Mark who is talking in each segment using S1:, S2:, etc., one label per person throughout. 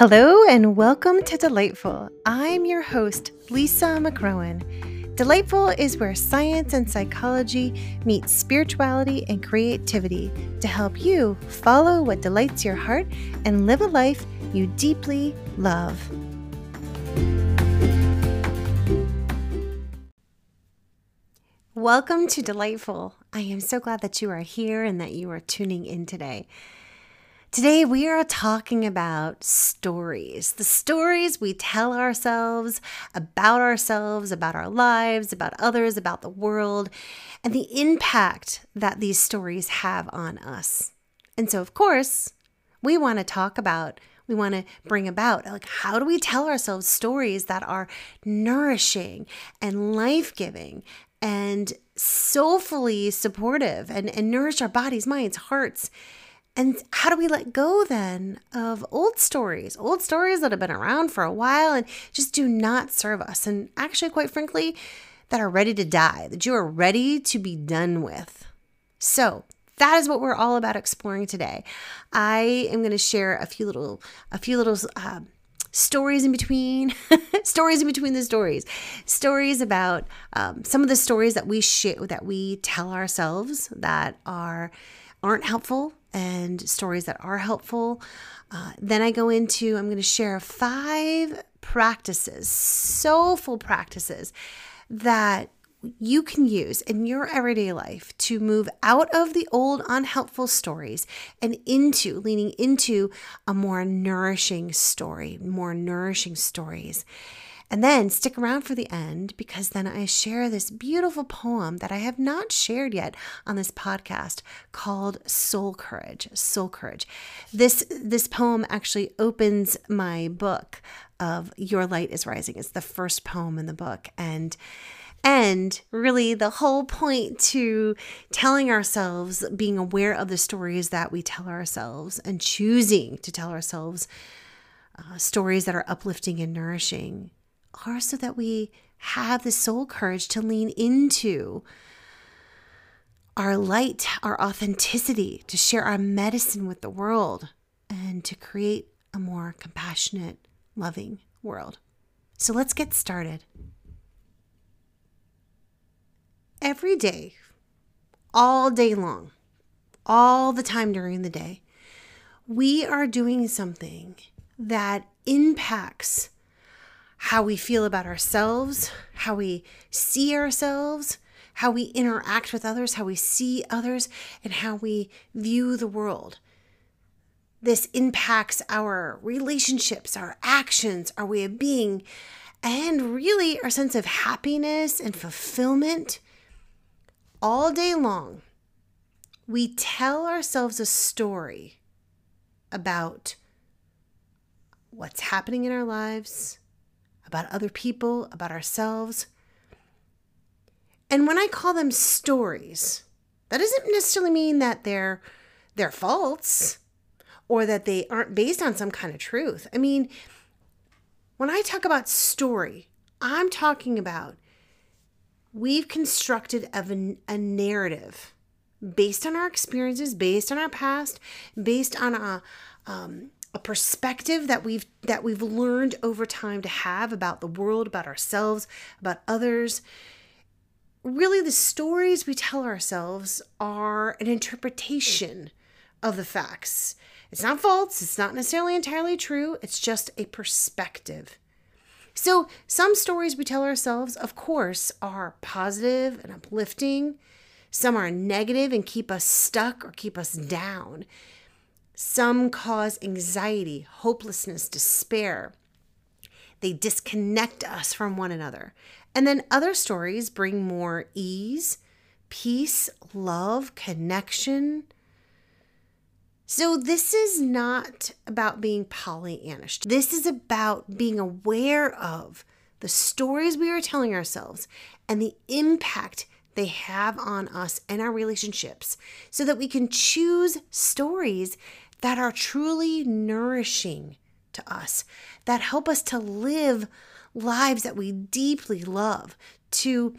S1: Hello and welcome to Delightful. I'm your host, Lisa McCrohan. Delightful is where science and psychology meet spirituality and creativity to help you follow what delights your heart and live a life you deeply love. Welcome to Delightful. I am so glad that you are here and that you are tuning in today. Today, we are talking about stories the stories we tell ourselves about ourselves, about our lives, about others, about the world, and the impact that these stories have on us. And so, of course, we want to talk about we want to bring about like how do we tell ourselves stories that are nourishing and life-giving and soulfully supportive and, and nourish our bodies minds hearts and how do we let go then of old stories, old stories that have been around for a while and just do not serve us? And actually, quite frankly, that are ready to die, that you are ready to be done with. So, that is what we're all about exploring today. I am going to share a few little, a few little uh, stories in between, stories in between the stories, stories about um, some of the stories that we share, that we tell ourselves that are aren't helpful and stories that are helpful. Uh, then I go into, I'm going to share five practices, soulful practices that you can use in your everyday life to move out of the old unhelpful stories and into leaning into a more nourishing story, more nourishing stories. And then stick around for the end because then I share this beautiful poem that I have not shared yet on this podcast called Soul Courage. Soul Courage. This this poem actually opens my book of Your Light is Rising. It's the first poem in the book and and really, the whole point to telling ourselves, being aware of the stories that we tell ourselves, and choosing to tell ourselves uh, stories that are uplifting and nourishing are so that we have the soul courage to lean into our light, our authenticity, to share our medicine with the world, and to create a more compassionate, loving world. So let's get started. Every day, all day long, all the time during the day, we are doing something that impacts how we feel about ourselves, how we see ourselves, how we interact with others, how we see others, and how we view the world. This impacts our relationships, our actions, our way of being, and really our sense of happiness and fulfillment. All day long, we tell ourselves a story about what's happening in our lives, about other people, about ourselves. And when I call them stories, that doesn't necessarily mean that they're they're false or that they aren't based on some kind of truth. I mean, when I talk about story, I'm talking about we've constructed a, a narrative based on our experiences, based on our past, based on a um, a perspective that we've that we've learned over time to have about the world, about ourselves, about others. Really the stories we tell ourselves are an interpretation of the facts. It's not false, it's not necessarily entirely true, it's just a perspective. So, some stories we tell ourselves, of course, are positive and uplifting. Some are negative and keep us stuck or keep us down. Some cause anxiety, hopelessness, despair. They disconnect us from one another. And then other stories bring more ease, peace, love, connection. So, this is not about being Pollyannish. This is about being aware of the stories we are telling ourselves and the impact they have on us and our relationships so that we can choose stories that are truly nourishing to us, that help us to live lives that we deeply love, to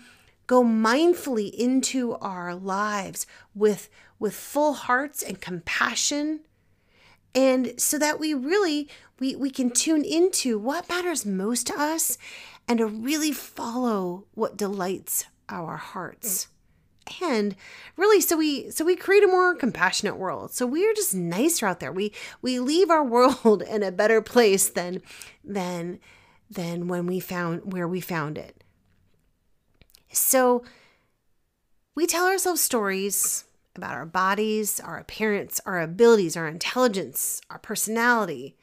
S1: go mindfully into our lives with, with full hearts and compassion. And so that we really we, we can tune into what matters most to us and to really follow what delights our hearts and really so we so we create a more compassionate world. So we're just nicer out there. We we leave our world in a better place than than than when we found where we found it. So we tell ourselves stories about our bodies our appearance our abilities our intelligence our personality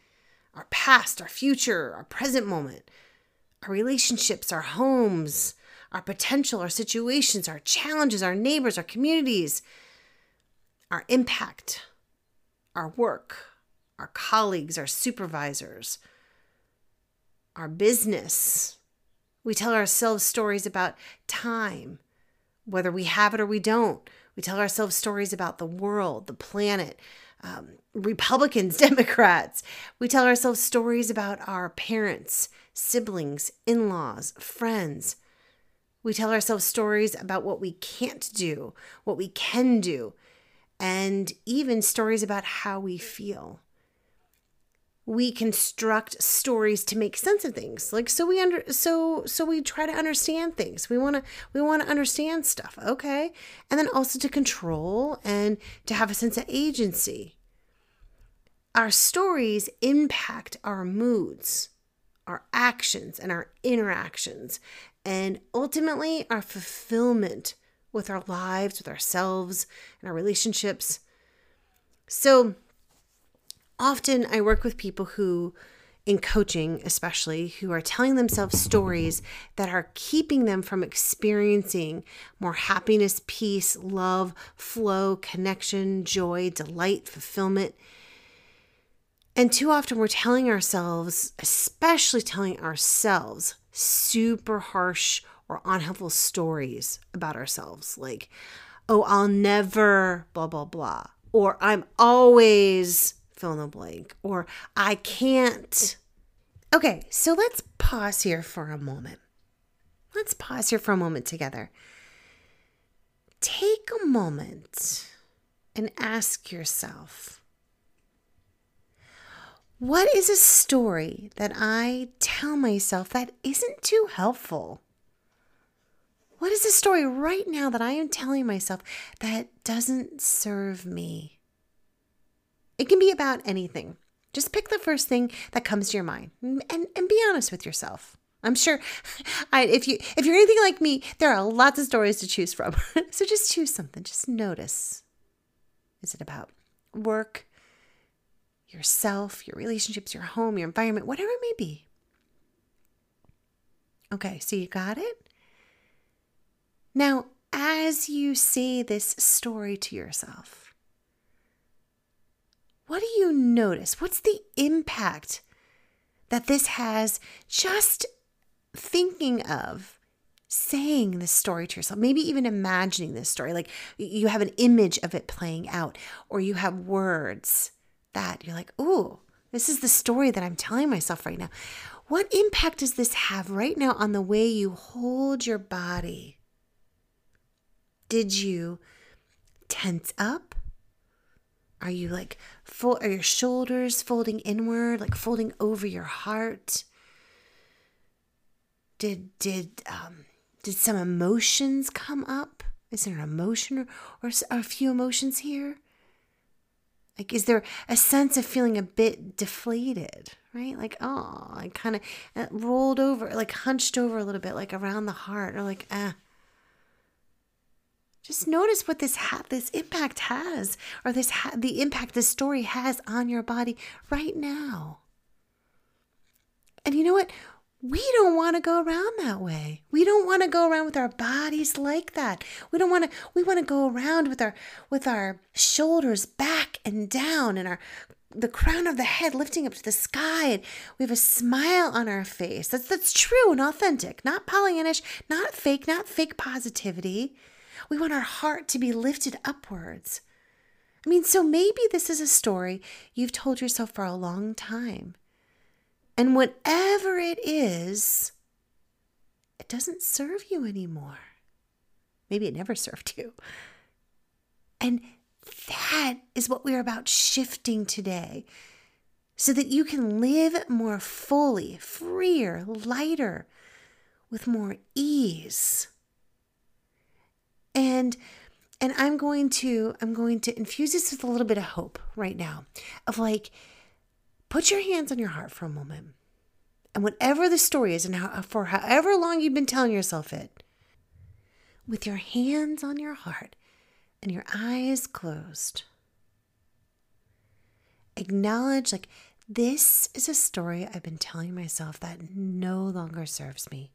S1: our past our future our present moment our relationships our homes our potential, our situations, our challenges, our neighbors, our communities, our impact, our work, our colleagues, our supervisors, our business. We tell ourselves stories about time, whether we have it or we don't. We tell ourselves stories about the world, the planet, um, Republicans, Democrats. We tell ourselves stories about our parents, siblings, in laws, friends we tell ourselves stories about what we can't do, what we can do, and even stories about how we feel. We construct stories to make sense of things. Like so we under so so we try to understand things. We want to we want to understand stuff, okay? And then also to control and to have a sense of agency. Our stories impact our moods, our actions, and our interactions and ultimately our fulfillment with our lives, with ourselves, and our relationships. So often I work with people who, in coaching especially, who are telling themselves stories that are keeping them from experiencing more happiness, peace, love, flow, connection, joy, delight, fulfillment. And too often we're telling ourselves, especially telling ourselves, super harsh or unhelpful stories about ourselves, like, oh, I'll never, blah, blah, blah, or I'm always fill in the blank, or I can't. Okay, so let's pause here for a moment. Let's pause here for a moment together. Take a moment and ask yourself what is a story that I tell myself that isn't too helpful? What is a story right now that I am telling myself that doesn't serve me? It can be about anything. Just pick the first thing that comes to your mind and, and be honest with yourself. I'm sure I, if you if you're anything like me, there are lots of stories to choose from. so just choose something. Just notice. Is it about work? Yourself, your relationships, your home, your environment, whatever it may be. Okay, so you got it? Now, as you say this story to yourself, what do you notice? What's the impact that this has just thinking of saying this story to yourself, maybe even imagining this story? Like you have an image of it playing out, or you have words that. You're like, ooh, this is the story that I'm telling myself right now. What impact does this have right now on the way you hold your body? Did you tense up? Are you like full are your shoulders folding inward, like folding over your heart? Did did um did some emotions come up? Is there an emotion or, or a few emotions here? Like, is there a sense of feeling a bit deflated, right? Like, oh, I kind of rolled over, like hunched over a little bit, like around the heart, or like, ah. Eh. Just notice what this ha- this impact has, or this ha- the impact this story has on your body right now. And you know what? We don't want to go around that way. We don't want to go around with our bodies like that. We don't want to we want to go around with our with our shoulders back and down and our the crown of the head lifting up to the sky and we have a smile on our face. That's that's true and authentic, not Pollyannish, not fake, not fake positivity. We want our heart to be lifted upwards. I mean, so maybe this is a story you've told yourself for a long time. And whatever it is, it doesn't serve you anymore. Maybe it never served you. And that is what we're about shifting today so that you can live more fully, freer, lighter, with more ease. And and I'm going to I'm going to infuse this with a little bit of hope right now of like put your hands on your heart for a moment. And whatever the story is and how, for however long you've been telling yourself it, with your hands on your heart and your eyes closed, acknowledge like this is a story I've been telling myself that no longer serves me.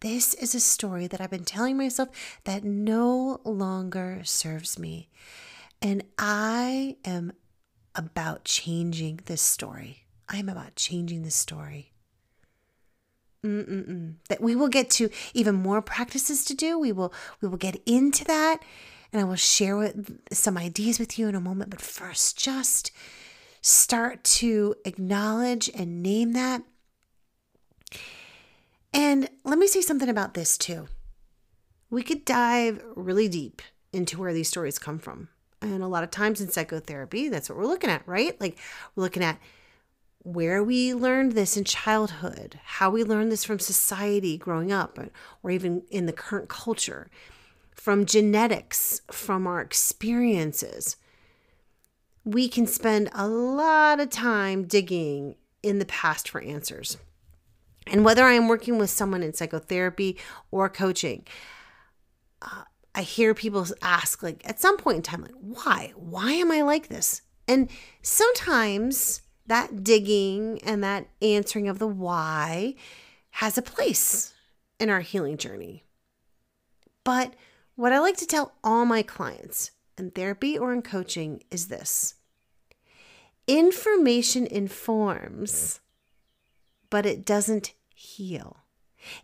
S1: This is a story that I've been telling myself that no longer serves me. And I am about changing this story. I'm about changing this story. Mm-mm-mm. That we will get to even more practices to do. We will we will get into that, and I will share with, some ideas with you in a moment. But first, just start to acknowledge and name that. And let me say something about this too. We could dive really deep into where these stories come from. And a lot of times in psychotherapy, that's what we're looking at, right? Like we're looking at where we learned this in childhood, how we learned this from society growing up, or even in the current culture, from genetics, from our experiences we can spend a lot of time digging in the past for answers. And whether I am working with someone in psychotherapy or coaching, uh, I hear people ask, like, at some point in time, like, why? Why am I like this? And sometimes that digging and that answering of the why has a place in our healing journey. But what I like to tell all my clients in therapy or in coaching is this information informs, but it doesn't heal.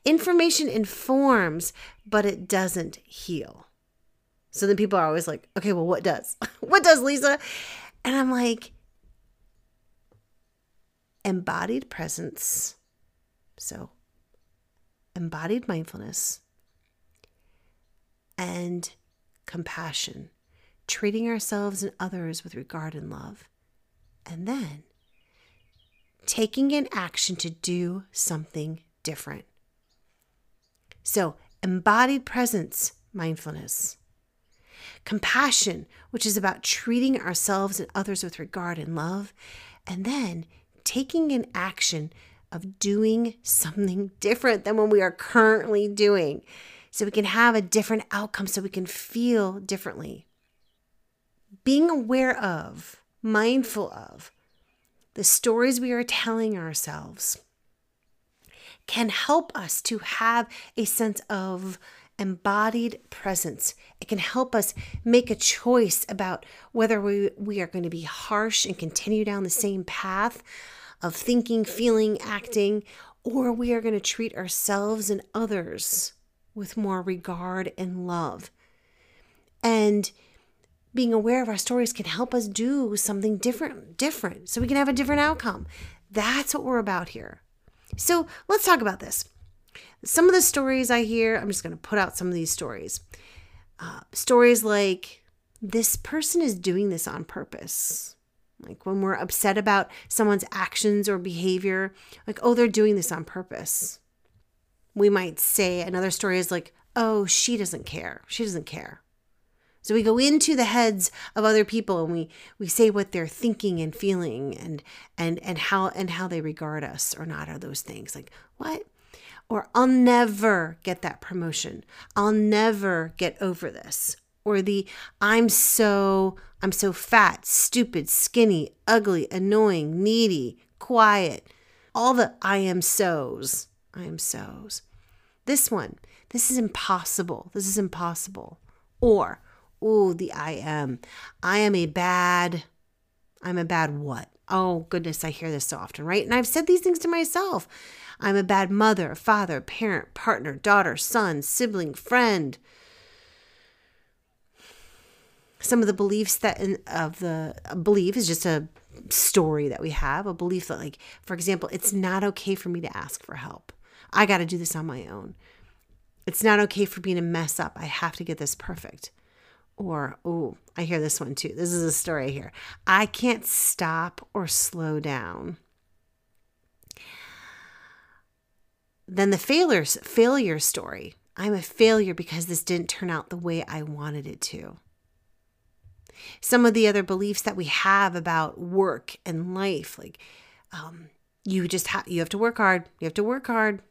S1: Information informs, but it doesn't heal. So then people are always like, okay, well, what does? what does, Lisa? And I'm like, embodied presence. So, embodied mindfulness and compassion treating ourselves and others with regard and love, and then taking an action to do something different. So, embodied presence, mindfulness. Compassion, which is about treating ourselves and others with regard and love. And then taking an action of doing something different than what we are currently doing so we can have a different outcome, so we can feel differently being aware of, mindful of the stories we are telling ourselves can help us to have a sense of embodied presence. It can help us make a choice about whether we, we are going to be harsh and continue down the same path of thinking, feeling, acting, or we are going to treat ourselves and others with more regard and love. And being aware of our stories can help us do something different different so we can have a different outcome that's what we're about here so let's talk about this. Some of the stories i hear i'm just going to put out some of these stories. Uh, stories like this person is doing this on purpose. Like when we're upset about someone's actions or behavior like oh they're doing this on purpose. We might say another story is like oh she doesn't care. She doesn't care so we go into the heads of other people and we we say what they're thinking and feeling and and and how and how they regard us or not are those things. Like, what? Or I'll never get that promotion. I'll never get over this. Or the I'm so I'm so fat, stupid, skinny, ugly, annoying, needy, quiet. All the I am so's. I am so's. This one, this is impossible. This is impossible. Or Oh, the I am. I am a bad, I'm a bad what? Oh, goodness, I hear this so often, right? And I've said these things to myself. I'm a bad mother, father, parent, partner, daughter, son, sibling, friend. Some of the beliefs that in, of the belief is just a story that we have, a belief that, like, for example, it's not okay for me to ask for help. I got to do this on my own. It's not okay for me to mess up. I have to get this perfect Or, oh, I hear this one too. This is a story here. I can't stop or slow down. Then the failures, failure story. I'm a failure because this didn't turn out the way I wanted it to. Some of the other beliefs that we have about work and life, like um, you just have you have to work hard. You have to work hard.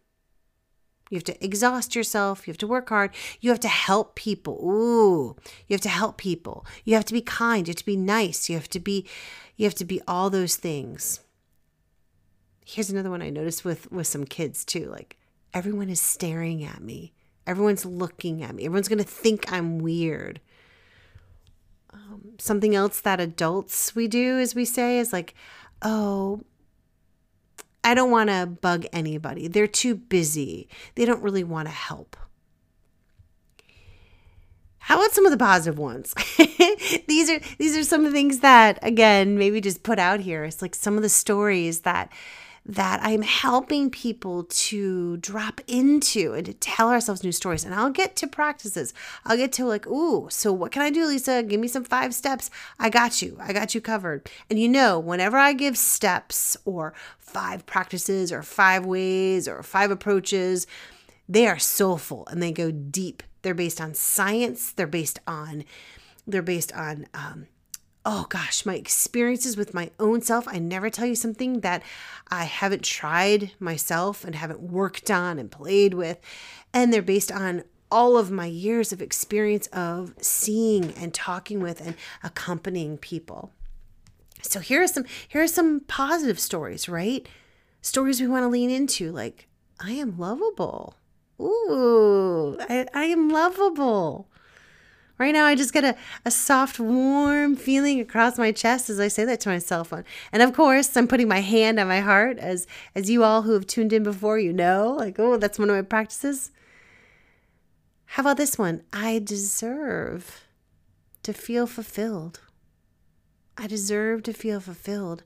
S1: You have to exhaust yourself. You have to work hard. You have to help people. Ooh, you have to help people. You have to be kind. You have to be nice. You have to be, you have to be all those things. Here's another one I noticed with with some kids too. Like everyone is staring at me. Everyone's looking at me. Everyone's gonna think I'm weird. Um, something else that adults we do, as we say, is like, oh, I don't want to bug anybody. They're too busy. They don't really want to help. How about some of the positive ones? these are these are some of the things that again maybe just put out here. It's like some of the stories that that I'm helping people to drop into and to tell ourselves new stories. And I'll get to practices. I'll get to like, ooh, so what can I do, Lisa? Give me some five steps. I got you. I got you covered. And you know, whenever I give steps or five practices or five ways or five approaches, they are soulful and they go deep. They're based on science. They're based on, they're based on, um, oh gosh, my experiences with my own self. I never tell you something that I haven't tried myself and haven't worked on and played with. And they're based on all of my years of experience of seeing and talking with and accompanying people. So here are some here are some positive stories, right? Stories we want to lean into like I am lovable. Ooh, I, I am lovable. Right now, I just get a, a soft, warm feeling across my chest as I say that to my cell phone. And of course, I'm putting my hand on my heart, as as you all who have tuned in before, you know, like, oh, that's one of my practices. How about this one? I deserve to feel fulfilled. I deserve to feel fulfilled.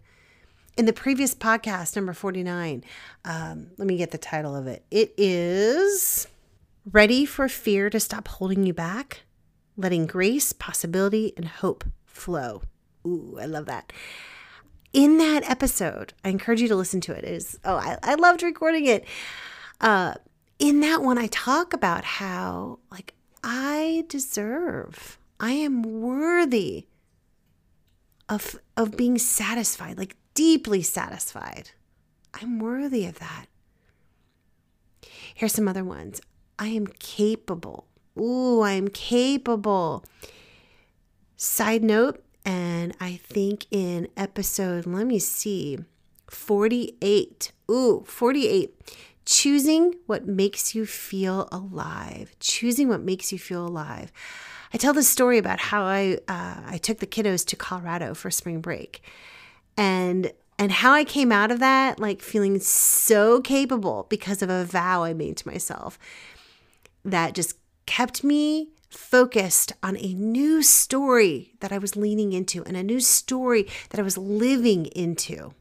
S1: In the previous podcast, number 49, um, let me get the title of it. It is Ready for Fear to Stop Holding You Back? Letting grace, possibility, and hope flow. Ooh, I love that. In that episode, I encourage you to listen to it. it is oh, I, I loved recording it. Uh, in that one, I talk about how like I deserve, I am worthy of of being satisfied, like deeply satisfied. I'm worthy of that. Here's some other ones. I am capable Ooh, I'm capable. Side note, and I think in episode, let me see, 48. Ooh, 48. Choosing what makes you feel alive. Choosing what makes you feel alive. I tell this story about how I uh, I took the kiddos to Colorado for spring break, and and how I came out of that like feeling so capable because of a vow I made to myself that just kept me focused on a new story that I was leaning into and a new story that I was living into.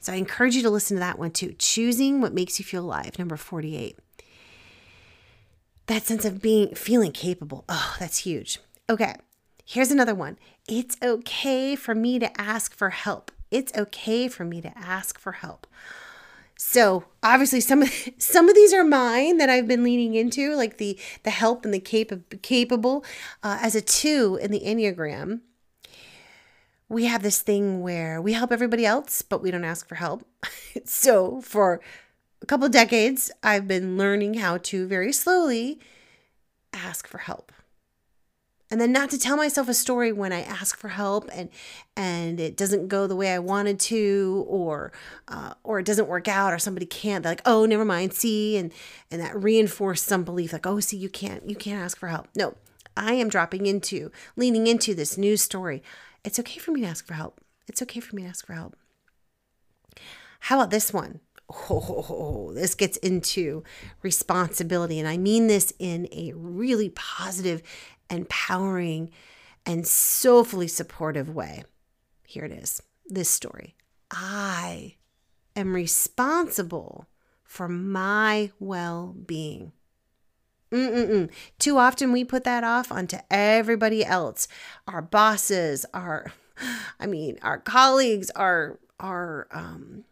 S1: So I encourage you to listen to that one too. Choosing what makes you feel alive, number 48. That sense of being feeling capable. Oh, that's huge. Okay. Here's another one. It's okay for me to ask for help. It's okay for me to ask for help. So obviously some of some of these are mine that I've been leaning into, like the the help and the cap- capable. Uh, as a two in the enneagram, we have this thing where we help everybody else, but we don't ask for help. so for a couple decades, I've been learning how to very slowly ask for help and then not to tell myself a story when I ask for help and and it doesn't go the way I wanted to or uh, or it doesn't work out or somebody can't they're like oh never mind see and and that reinforced some belief like oh see you can't you can't ask for help. No I am dropping into leaning into this new story. It's okay for me to ask for help. It's okay for me to ask for help. How about this one? Oh, this gets into responsibility. And I mean this in a really positive empowering, and soulfully supportive way. Here it is this story. I am responsible for my well being. Too often we put that off onto everybody else, our bosses, our, I mean, our colleagues, our our um,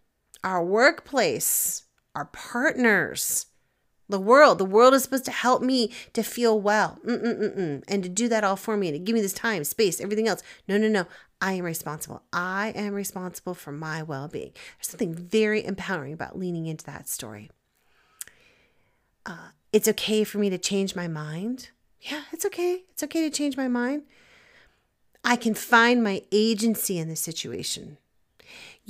S1: our workplace, our partners, the world. The world is supposed to help me to feel well, Mm-mm-mm-mm. and to do that all for me, and to give me this time, space, everything else. No, no, no. I am responsible. I am responsible for my well being. There's something very empowering about leaning into that story. Uh, it's okay for me to change my mind. Yeah, it's okay. It's okay to change my mind. I can find my agency in this situation.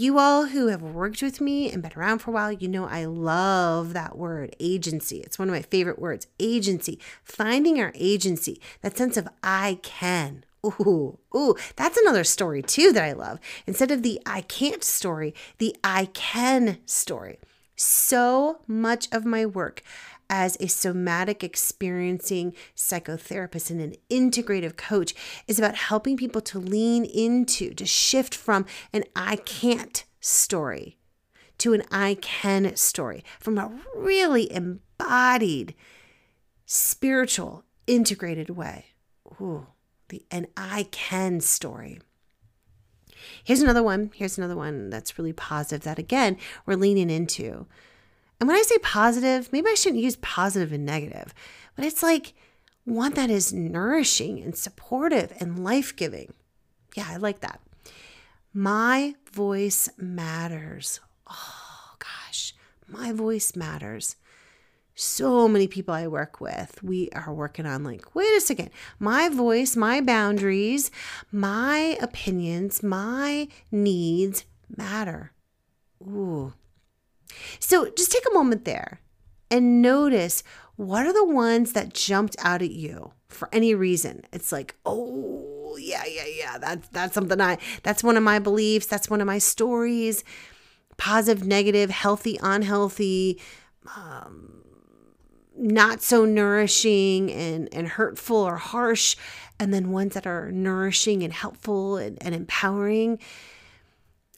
S1: You all who have worked with me and been around for a while, you know I love that word, agency. It's one of my favorite words, agency. Finding our agency, that sense of I can. Ooh, ooh, that's another story too that I love. Instead of the I can't story, the I can story. So much of my work as a somatic experiencing psychotherapist and an integrative coach is about helping people to lean into, to shift from an I can't story to an I can story, from a really embodied, spiritual, integrated way. Ooh the an I can story. Here's another one. Here's another one that's really positive that again we're leaning into. And when I say positive, maybe I shouldn't use positive and negative, but it's like one that is nourishing and supportive and life giving. Yeah, I like that. My voice matters. Oh gosh, my voice matters so many people I work with, we are working on like, wait a second, my voice, my boundaries, my opinions, my needs matter. Ooh. So just take a moment there and notice what are the ones that jumped out at you for any reason. It's like, oh, yeah, yeah, yeah. That's that's something I that's one of my beliefs, that's one of my stories. Positive, negative, healthy, unhealthy, um, not so nourishing and, and hurtful or harsh, and then ones that are nourishing and helpful and, and empowering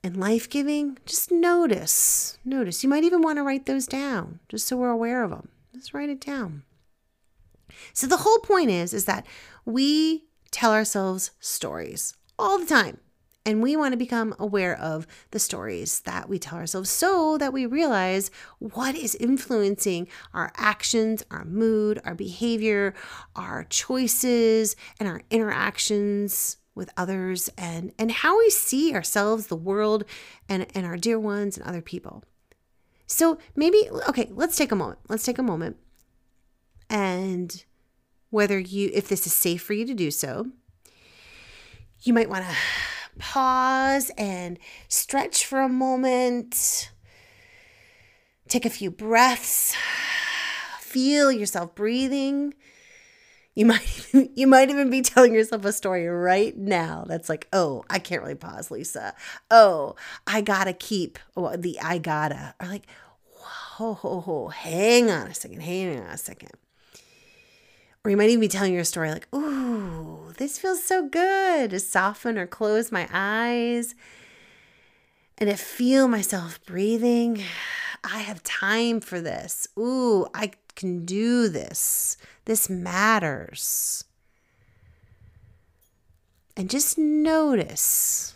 S1: and life giving, just notice. Notice. You might even want to write those down just so we're aware of them. Just write it down. So the whole point is is that we tell ourselves stories all the time. And we want to become aware of the stories that we tell ourselves so that we realize what is influencing our actions, our mood, our behavior, our choices, and our interactions with others and, and how we see ourselves, the world, and, and our dear ones and other people. So maybe, okay, let's take a moment. Let's take a moment. And whether you, if this is safe for you to do so, you might want to pause and stretch for a moment. Take a few breaths. Feel yourself breathing. You might you might even be telling yourself a story right now that's like, "Oh, I can't really pause, Lisa. Oh, I got to keep oh, the I gotta." Or like, "Whoa, whoa, whoa, hang on a second. Hang on a second. Or you might even be telling your story like, ooh, this feels so good to soften or close my eyes and to feel myself breathing. I have time for this. Ooh, I can do this. This matters. And just notice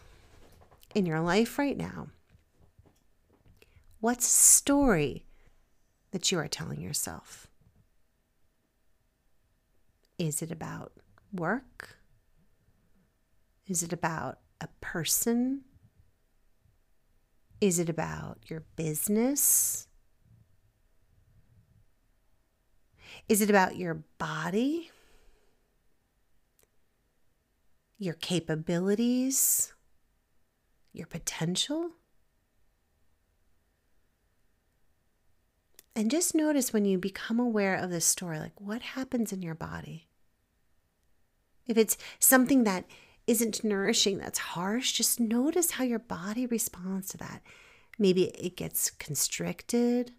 S1: in your life right now what's a story that you are telling yourself? Is it about work? Is it about a person? Is it about your business? Is it about your body? Your capabilities? Your potential? And just notice when you become aware of this story, like what happens in your body. If it's something that isn't nourishing, that's harsh, just notice how your body responds to that. Maybe it gets constricted.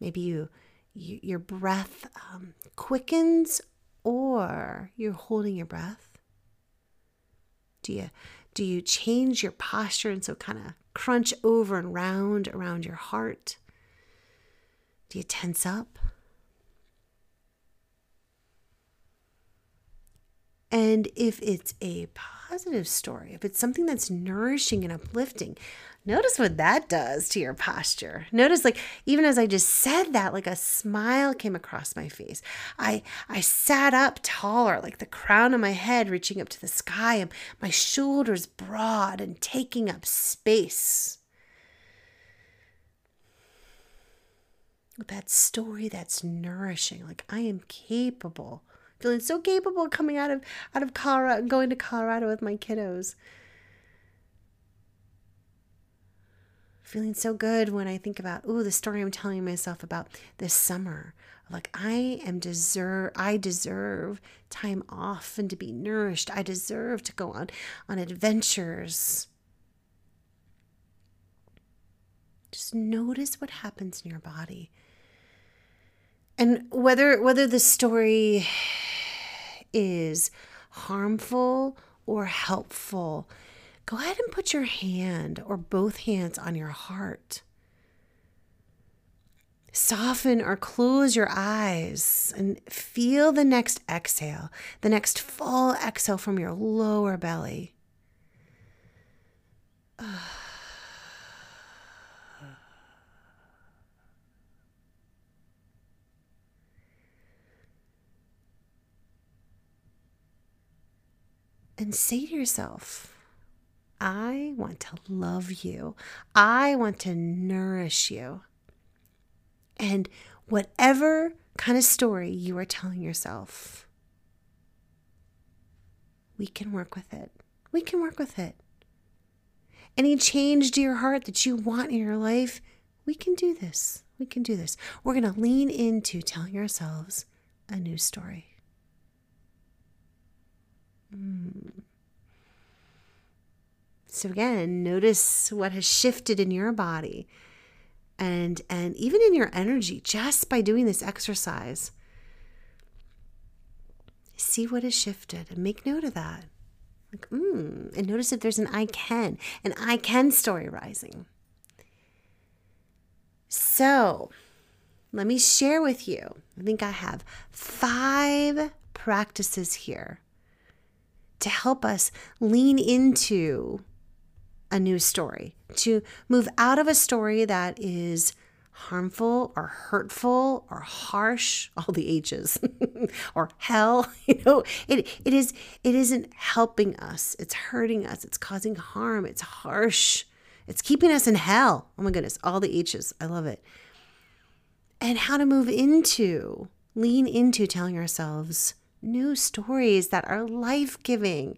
S1: Maybe you, your breath um, quickens or you're holding your breath? Do you do you change your posture and so kind of crunch over and round around your heart? Do you tense up? And if it's a positive story, if it's something that's nourishing and uplifting, notice what that does to your posture. Notice like even as I just said that, like a smile came across my face. I I sat up taller, like the crown of my head reaching up to the sky and my shoulders broad and taking up space. With that story that's nourishing, like I am capable feeling so capable coming out of out of Colorado, going to Colorado with my kiddos. Feeling so good when I think about, oh, the story I'm telling myself about this summer. Like I am deserve I deserve time off and to be nourished. I deserve to go on on adventures. Just notice what happens in your body. And whether whether the story is harmful or helpful, go ahead and put your hand or both hands on your heart. Soften or close your eyes and feel the next exhale, the next full exhale from your lower belly. and say to yourself, I want to love you. I want to nourish you. And whatever kind of story you are telling yourself, we can work with it. We can work with it. Any change to your heart that you want in your life, we can do this. We can do this. We're going to lean into telling ourselves a new story. Mm. So again, notice what has shifted in your body and and even in your energy just by doing this exercise. See what has shifted and make note of that. Like, mm, and notice if there's an I can, an I can story rising. So, let me share with you. I think I have five practices here to help us lean into a new story, to move out of a story that is harmful or hurtful or harsh all the h's or hell you know it it is it isn't helping us. It's hurting us. It's causing harm. It's harsh. It's keeping us in hell. Oh my goodness all the h's. I love it. And how to move into lean into telling ourselves new stories that are life giving,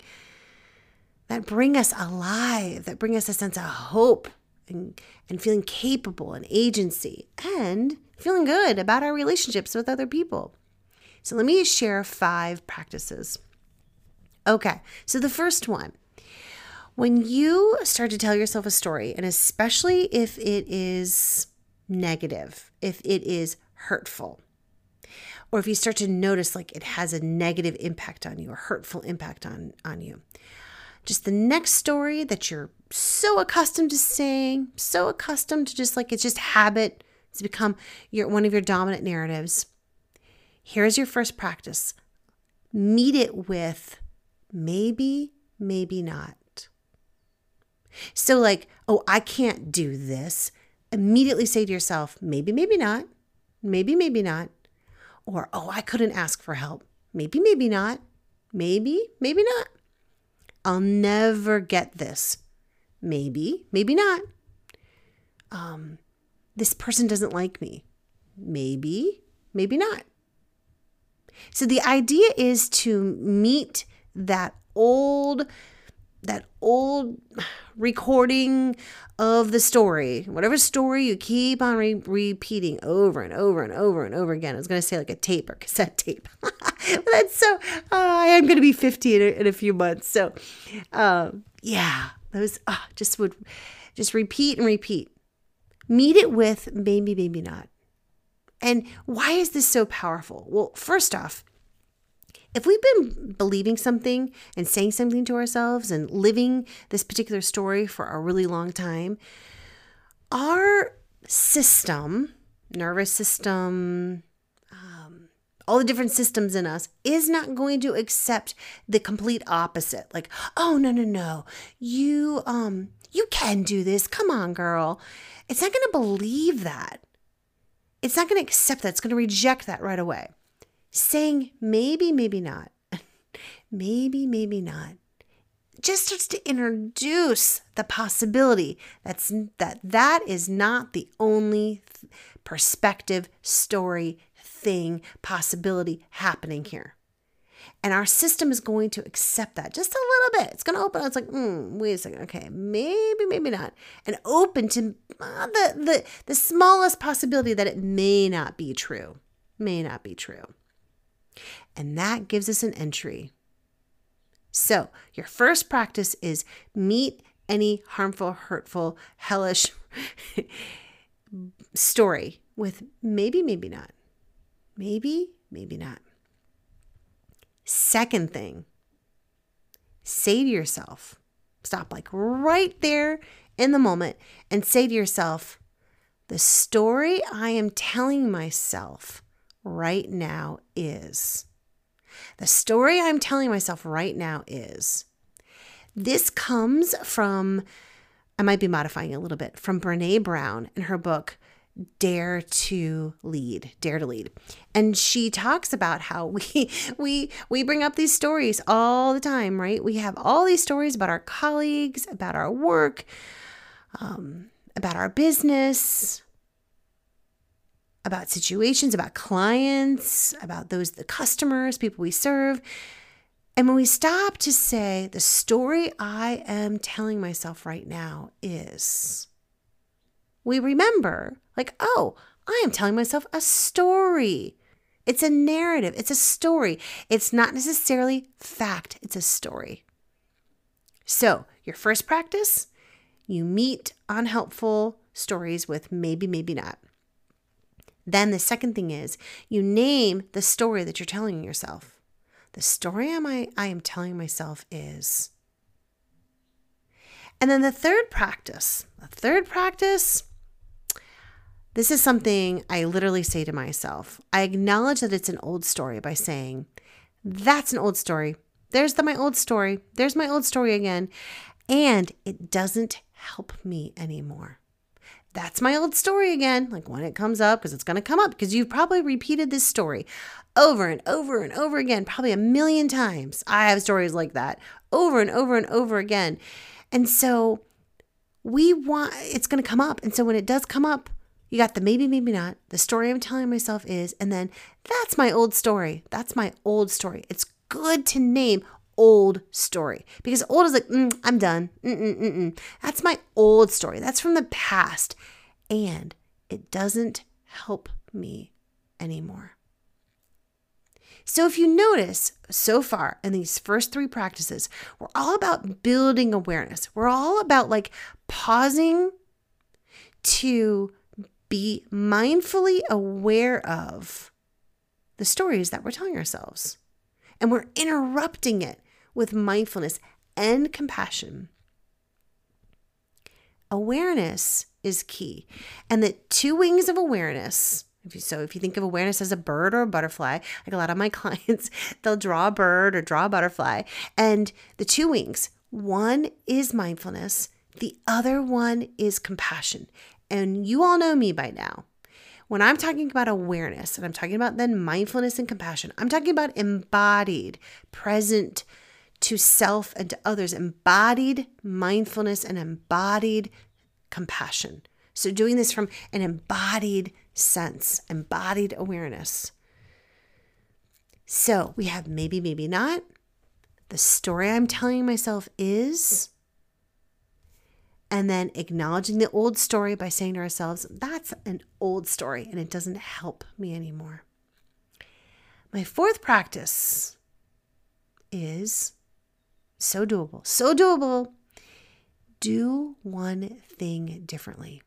S1: that bring us alive, that bring us a sense of hope and, and feeling capable and agency and feeling good about our relationships with other people. So, let me share five practices. Okay, so the first one when you start to tell yourself a story, and especially if it is negative, if it is hurtful, or if you start to notice like it has a negative impact on you or hurtful impact on on you just the next story that you're so accustomed to saying so accustomed to just like it's just habit it's become your one of your dominant narratives here's your first practice meet it with maybe maybe not so like oh i can't do this immediately say to yourself maybe maybe not maybe maybe not or, oh, I couldn't ask for help. Maybe, maybe not. Maybe, maybe not. I'll never get this. Maybe, maybe not. Um, this person doesn't like me. Maybe, maybe not. So the idea is to meet that old that old recording of the story, whatever story you keep on re- repeating over and over and over and over again. I was going to say like a tape or cassette tape. that's so, uh, I am going to be 50 in a, in a few months. So, uh, yeah, those uh, just would just repeat and repeat. Meet it with maybe, maybe not. And why is this so powerful? Well, first off, if we've been believing something and saying something to ourselves and living this particular story for a really long time, our system, nervous system, um, all the different systems in us, is not going to accept the complete opposite. Like, oh no, no, no. You um you can do this. Come on, girl. It's not going to believe that. It's not going to accept that. It's going to reject that right away. Saying maybe, maybe not. maybe, maybe not just starts to introduce the possibility that's that that is not the only perspective, story, thing, possibility happening here. And our system is going to accept that just a little bit. It's going to open. It's like, mm, wait a second. Okay, maybe, maybe not. And open to uh, the, the, the smallest possibility that it may not be true. May not be true. And that gives us an entry so, your first practice is meet any harmful, hurtful, hellish story with maybe, maybe not. Maybe, maybe not. Second thing, say to yourself, stop like right there in the moment and say to yourself, the story I am telling myself right now is. The story I'm telling myself right now is this comes from, I might be modifying a little bit, from Brene Brown in her book, Dare to Lead, Dare to Lead. And she talks about how we we we bring up these stories all the time, right? We have all these stories about our colleagues, about our work, um, about our business, about situations, about clients, about those the customers, people we serve. And when we stop to say, the story I am telling myself right now is, we remember, like, oh, I am telling myself a story. It's a narrative, it's a story. It's not necessarily fact, it's a story. So, your first practice, you meet unhelpful stories with maybe, maybe not. Then the second thing is you name the story that you're telling yourself. The story am I, I am telling myself is. And then the third practice, the third practice, this is something I literally say to myself. I acknowledge that it's an old story by saying, That's an old story. There's the, my old story. There's my old story again. And it doesn't help me anymore that's my old story again. Like when it comes up, because it's going to come up, because you've probably repeated this story over and over and over again, probably a million times. I have stories like that over and over and over again. And so we want, it's going to come up. And so when it does come up, you got the maybe, maybe not. The story I'm telling myself is, and then that's my old story. That's my old story. It's good to name old story because old is like, mm, I'm done. Mm-mm-mm-mm. That's my old story. That's from the past. And it doesn't help me anymore. So, if you notice so far in these first three practices, we're all about building awareness. We're all about like pausing to be mindfully aware of the stories that we're telling ourselves. And we're interrupting it with mindfulness and compassion. Awareness is key. And the two wings of awareness, if you, so if you think of awareness as a bird or a butterfly, like a lot of my clients, they'll draw a bird or draw a butterfly. And the two wings, one is mindfulness, the other one is compassion. And you all know me by now. When I'm talking about awareness and I'm talking about then mindfulness and compassion, I'm talking about embodied, present to self and to others, embodied mindfulness and embodied compassion. So, doing this from an embodied sense, embodied awareness. So, we have maybe, maybe not. The story I'm telling myself is, and then acknowledging the old story by saying to ourselves, that's an old story and it doesn't help me anymore. My fourth practice is so doable. So doable. Do one thing differently.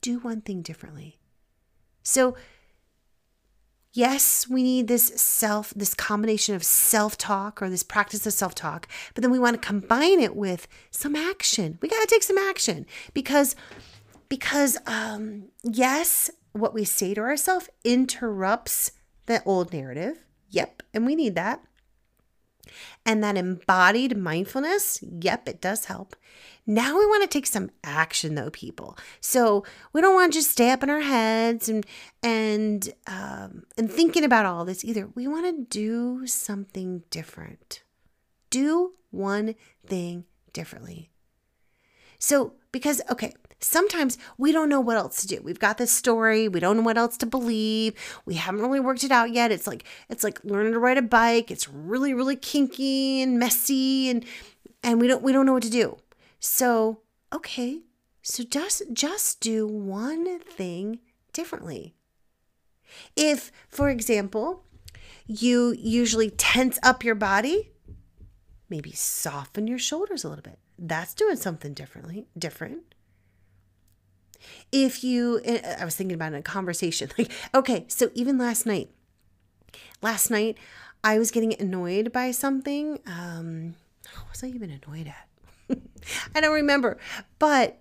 S1: Do one thing differently. So, yes, we need this self, this combination of self talk or this practice of self talk, but then we want to combine it with some action. We got to take some action because, because, um, yes, what we say to ourselves interrupts the old narrative. Yep. And we need that. And that embodied mindfulness, yep, it does help. Now we want to take some action though, people. So we don't want to just stay up in our heads and and um, and thinking about all this either. We want to do something different. Do one thing differently. So because okay, sometimes we don't know what else to do. We've got this story, we don't know what else to believe. We haven't really worked it out yet. It's like it's like learning to ride a bike. It's really really kinky and messy and and we don't we don't know what to do. So, okay. So just just do one thing differently. If for example, you usually tense up your body, maybe soften your shoulders a little bit. That's doing something differently, different if you i was thinking about in a conversation like okay so even last night last night i was getting annoyed by something um what was i even annoyed at? I don't remember but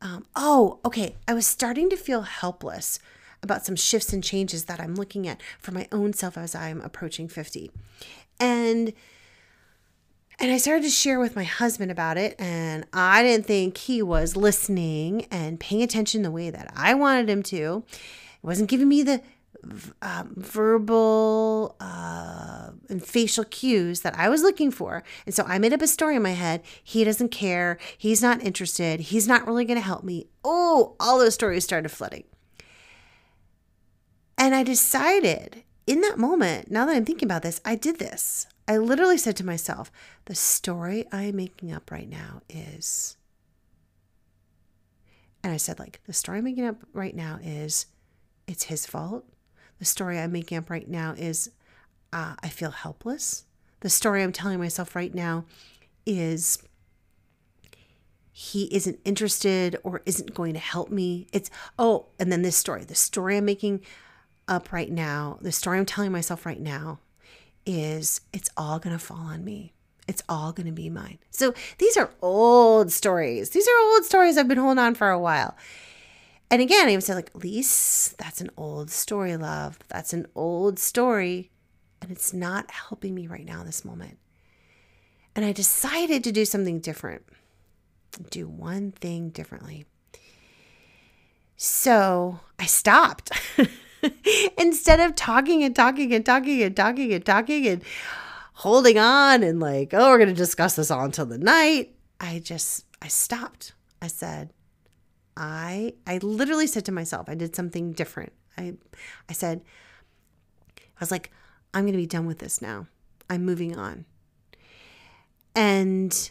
S1: um, oh okay i was starting to feel helpless about some shifts and changes that i'm looking at for my own self as i'm approaching 50 and and I started to share with my husband about it, and I didn't think he was listening and paying attention the way that I wanted him to. He wasn't giving me the um, verbal uh, and facial cues that I was looking for. And so I made up a story in my head. He doesn't care. He's not interested. He's not really going to help me. Oh, all those stories started flooding. And I decided in that moment, now that I'm thinking about this, I did this. I literally said to myself, the story I'm making up right now is. And I said, like, the story I'm making up right now is it's his fault. The story I'm making up right now is uh, I feel helpless. The story I'm telling myself right now is he isn't interested or isn't going to help me. It's, oh, and then this story, the story I'm making up right now, the story I'm telling myself right now is it's all going to fall on me. It's all going to be mine. So these are old stories. These are old stories I've been holding on for a while. And again, I would say, like, Lise, that's an old story, love. That's an old story. And it's not helping me right now in this moment. And I decided to do something different, do one thing differently. So I stopped. Instead of talking and talking and talking and talking and talking and holding on and like, oh, we're going to discuss this all until the night, I just, I stopped. I said, I, I literally said to myself, I did something different. I, I said, I was like, I'm going to be done with this now. I'm moving on. And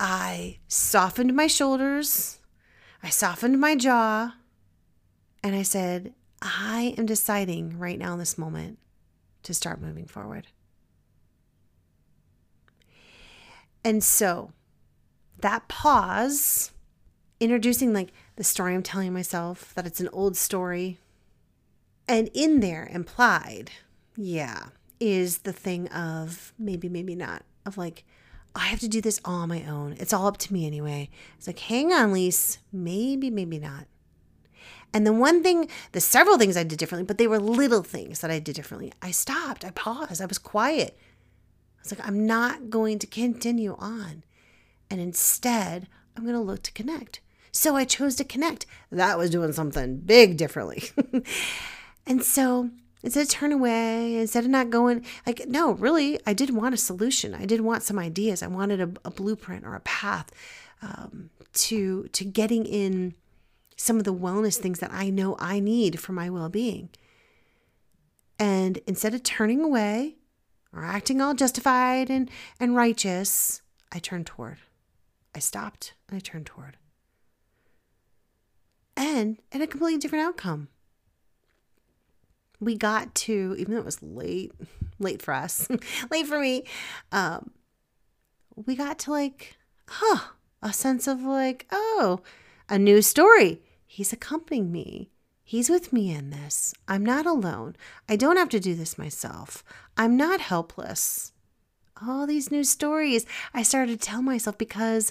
S1: I softened my shoulders. I softened my jaw. And I said, I am deciding right now in this moment to start moving forward. And so that pause, introducing like the story I'm telling myself, that it's an old story, and in there implied, yeah, is the thing of maybe, maybe not, of like, I have to do this all on my own. It's all up to me anyway. It's like, hang on, Lise, maybe, maybe not. And the one thing, the several things I did differently, but they were little things that I did differently. I stopped, I paused, I was quiet. I was like, I'm not going to continue on. And instead, I'm going to look to connect. So I chose to connect. That was doing something big differently. and so instead of turn away, instead of not going, like, no, really, I did want a solution. I did want some ideas. I wanted a, a blueprint or a path um, to to getting in some of the wellness things that I know I need for my well being. And instead of turning away or acting all justified and, and righteous, I turned toward. I stopped and I turned toward. And in a completely different outcome. We got to, even though it was late, late for us, late for me, um, we got to like, huh, a sense of like, oh, a new story. He's accompanying me. He's with me in this. I'm not alone. I don't have to do this myself. I'm not helpless. All these new stories I started to tell myself because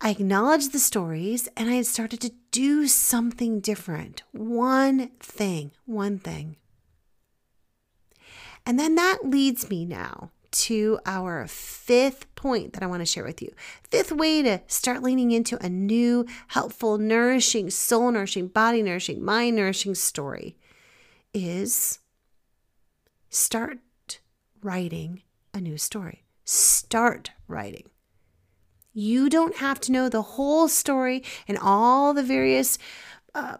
S1: I acknowledged the stories and I had started to do something different. One thing, one thing. And then that leads me now to our fifth point that I want to share with you. Fifth way to start leaning into a new, helpful, nourishing, soul nourishing, body nourishing, mind nourishing story is start writing a new story. Start writing. You don't have to know the whole story and all the various uh,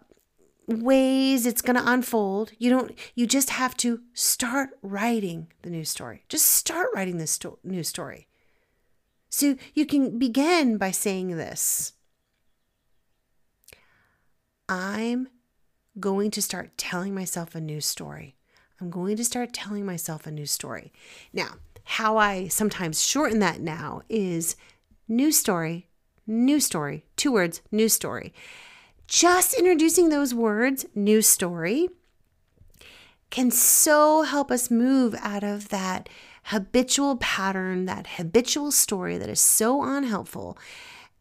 S1: ways it's going to unfold. You don't you just have to start writing the new story. Just start writing this sto- new story. So you can begin by saying this. I'm going to start telling myself a new story. I'm going to start telling myself a new story. Now, how I sometimes shorten that now is new story, new story, two words, new story. Just introducing those words, new story, can so help us move out of that habitual pattern, that habitual story that is so unhelpful.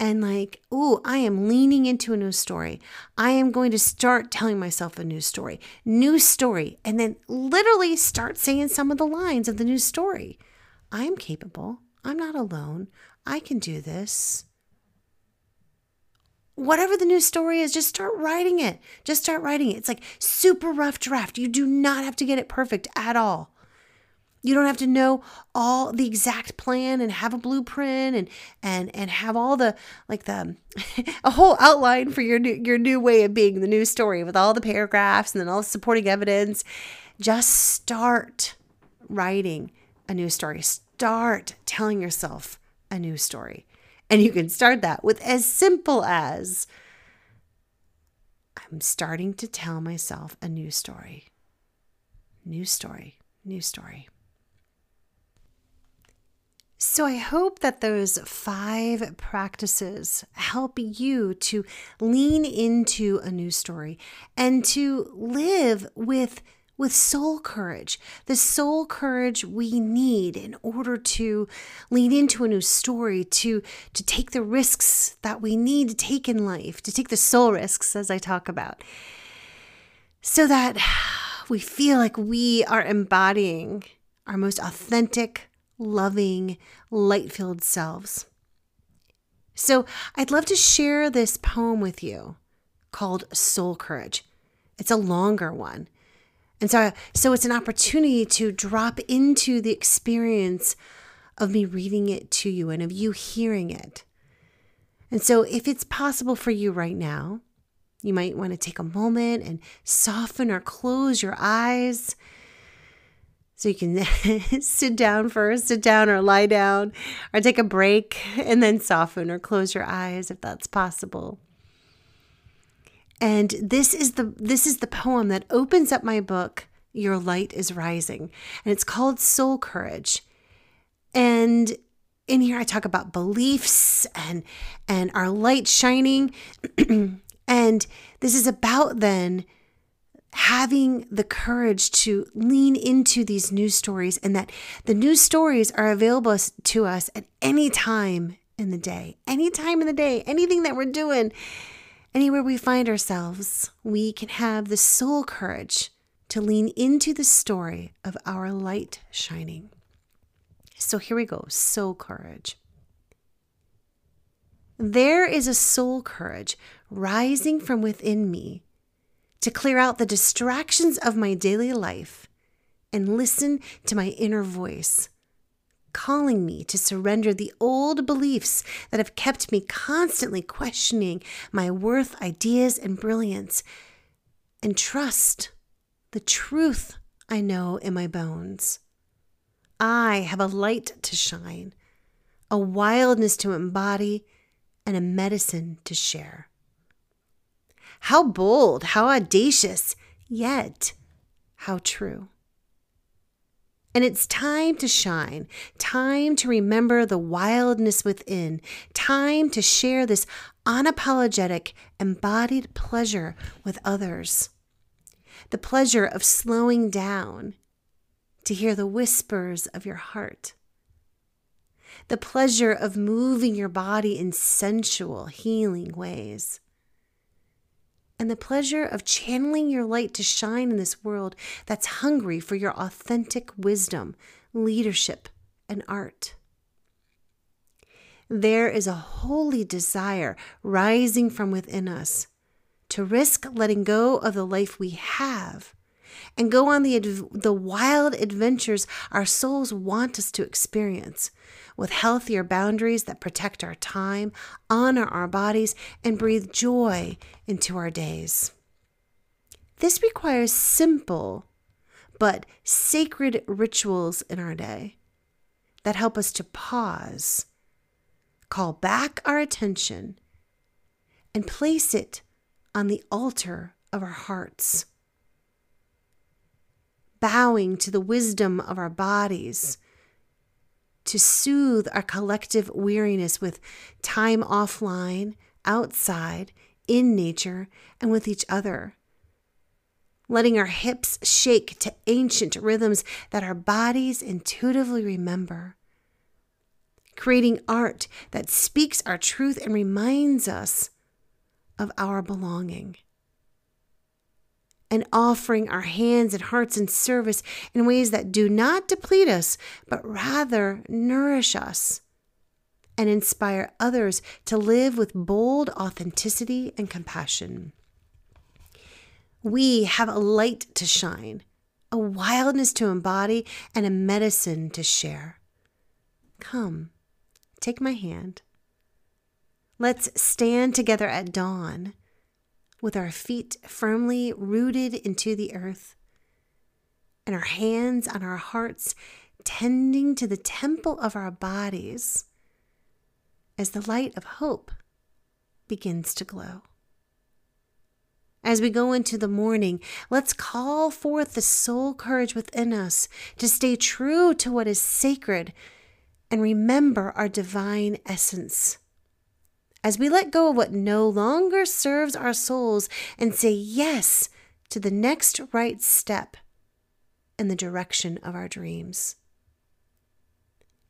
S1: And like, oh, I am leaning into a new story. I am going to start telling myself a new story, new story, and then literally start saying some of the lines of the new story. I am capable. I'm not alone. I can do this. Whatever the new story is, just start writing it. Just start writing it. It's like super rough draft. You do not have to get it perfect at all. You don't have to know all the exact plan and have a blueprint and and and have all the like the a whole outline for your new your new way of being the new story with all the paragraphs and then all the supporting evidence. Just start writing a new story. Start telling yourself a new story. And you can start that with as simple as I'm starting to tell myself a new story. New story, new story. So, I hope that those five practices help you to lean into a new story and to live with with soul courage, the soul courage we need in order to lean into a new story, to, to take the risks that we need to take in life, to take the soul risks, as I talk about, so that we feel like we are embodying our most authentic, loving, light filled selves. So, I'd love to share this poem with you called Soul Courage. It's a longer one. And so, so it's an opportunity to drop into the experience of me reading it to you and of you hearing it. And so, if it's possible for you right now, you might want to take a moment and soften or close your eyes. So you can sit down first, sit down or lie down, or take a break and then soften or close your eyes if that's possible. And this is the this is the poem that opens up my book Your Light is Rising. And it's called Soul Courage. And in here I talk about beliefs and and our light shining and this is about then having the courage to lean into these news stories and that the news stories are available to us at any time in the day any time in the day anything that we're doing Anywhere we find ourselves, we can have the soul courage to lean into the story of our light shining. So here we go soul courage. There is a soul courage rising from within me to clear out the distractions of my daily life and listen to my inner voice calling me to surrender the old beliefs that have kept me constantly questioning my worth, ideas, and brilliance, and trust the truth I know in my bones. I have a light to shine, a wildness to embody, and a medicine to share. How bold, how audacious, yet how true. And it's time to shine, time to remember the wildness within, time to share this unapologetic, embodied pleasure with others. The pleasure of slowing down to hear the whispers of your heart. the pleasure of moving your body in sensual, healing ways, and the pleasure of channeling your light to shine in this world that's hungry for your authentic wisdom, leadership, and art. There is a holy desire rising from within us to risk letting go of the life we have and go on the, the wild adventures our souls want us to experience with healthier boundaries that protect our time, honor our bodies, and breathe joy into our days. This requires simple but sacred rituals in our day that help us to pause, call back our attention, and place it on the altar of our hearts bowing to the wisdom of our bodies, to soothe our collective weariness with time offline, outside, in nature, and with each other. Letting our hips shake to ancient rhythms that our bodies intuitively remember. Creating art that speaks our truth and reminds us of our belonging and offering our hands and hearts in service in ways that do not deplete us, but rather nourish us and inspire others to live with bold authenticity and compassion. We have a light to shine, a wildness to embody, and a medicine to share. Come, take my hand. Let's stand together at dawn with our feet firmly rooted into the earth and our hands on our hearts tending to the temple of our bodies as the light of hope begins to glow. As we go into the morning, let's call forth the soul courage within us to stay true to what is sacred and remember our divine essence as we let go of what no longer serves our souls and say yes to the next right step in the direction of our dreams.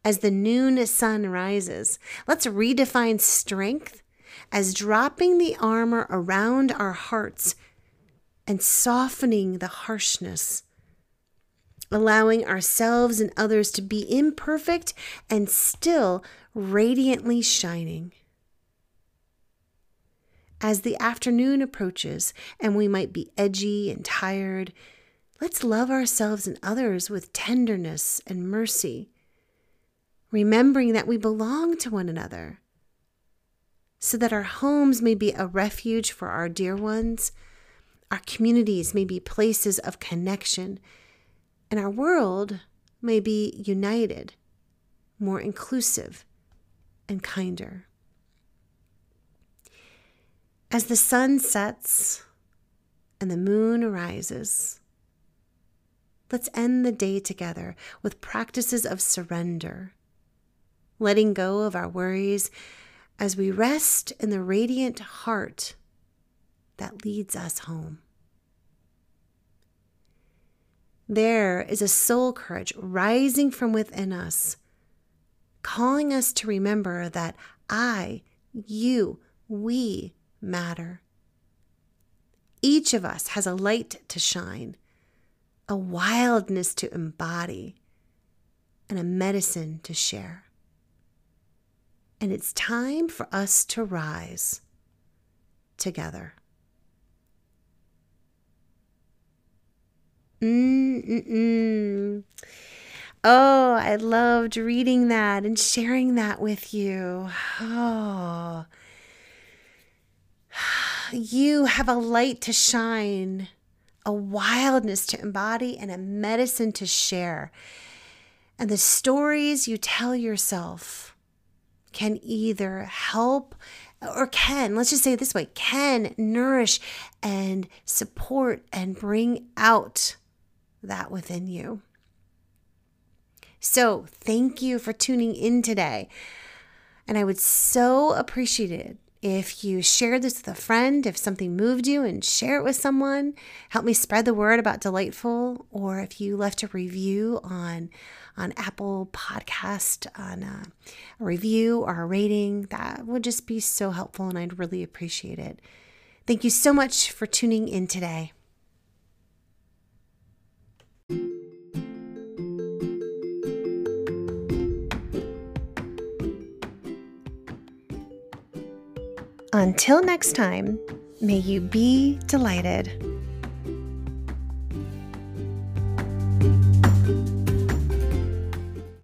S1: As the noon sun rises, let's redefine strength as dropping the armor around our hearts and softening the harshness, allowing ourselves and others to be imperfect and still radiantly shining. As the afternoon approaches and we might be edgy and tired, let's love ourselves and others with tenderness and mercy, remembering that we belong to one another, so that our homes may be a refuge for our dear ones, our communities may be places of connection, and our world may be united, more inclusive, and kinder. As the sun sets and the moon arises, let's end the day together with practices of surrender, letting go of our worries as we rest in the radiant heart that leads us home. There is a soul courage rising from within us, calling us to remember that I, you, we matter. Each of us has a light to shine, a wildness to embody, and a medicine to share. And it's time for us to rise together. Mm-mm-mm. Oh, I loved reading that and sharing that with you. Oh, you have a light to shine, a wildness to embody, and a medicine to share. And the stories you tell yourself can either help or can, let's just say it this way, can nourish and support and bring out that within you. So, thank you for tuning in today. And I would so appreciate it If you share this with a friend, if something moved you and share it with someone, help me spread the word about Delightful. Or if you left a review on on Apple Podcast, on a, a review or a rating, that would just be so helpful and I'd really appreciate it. Thank you so much for tuning in today. Until next time, may you be delighted.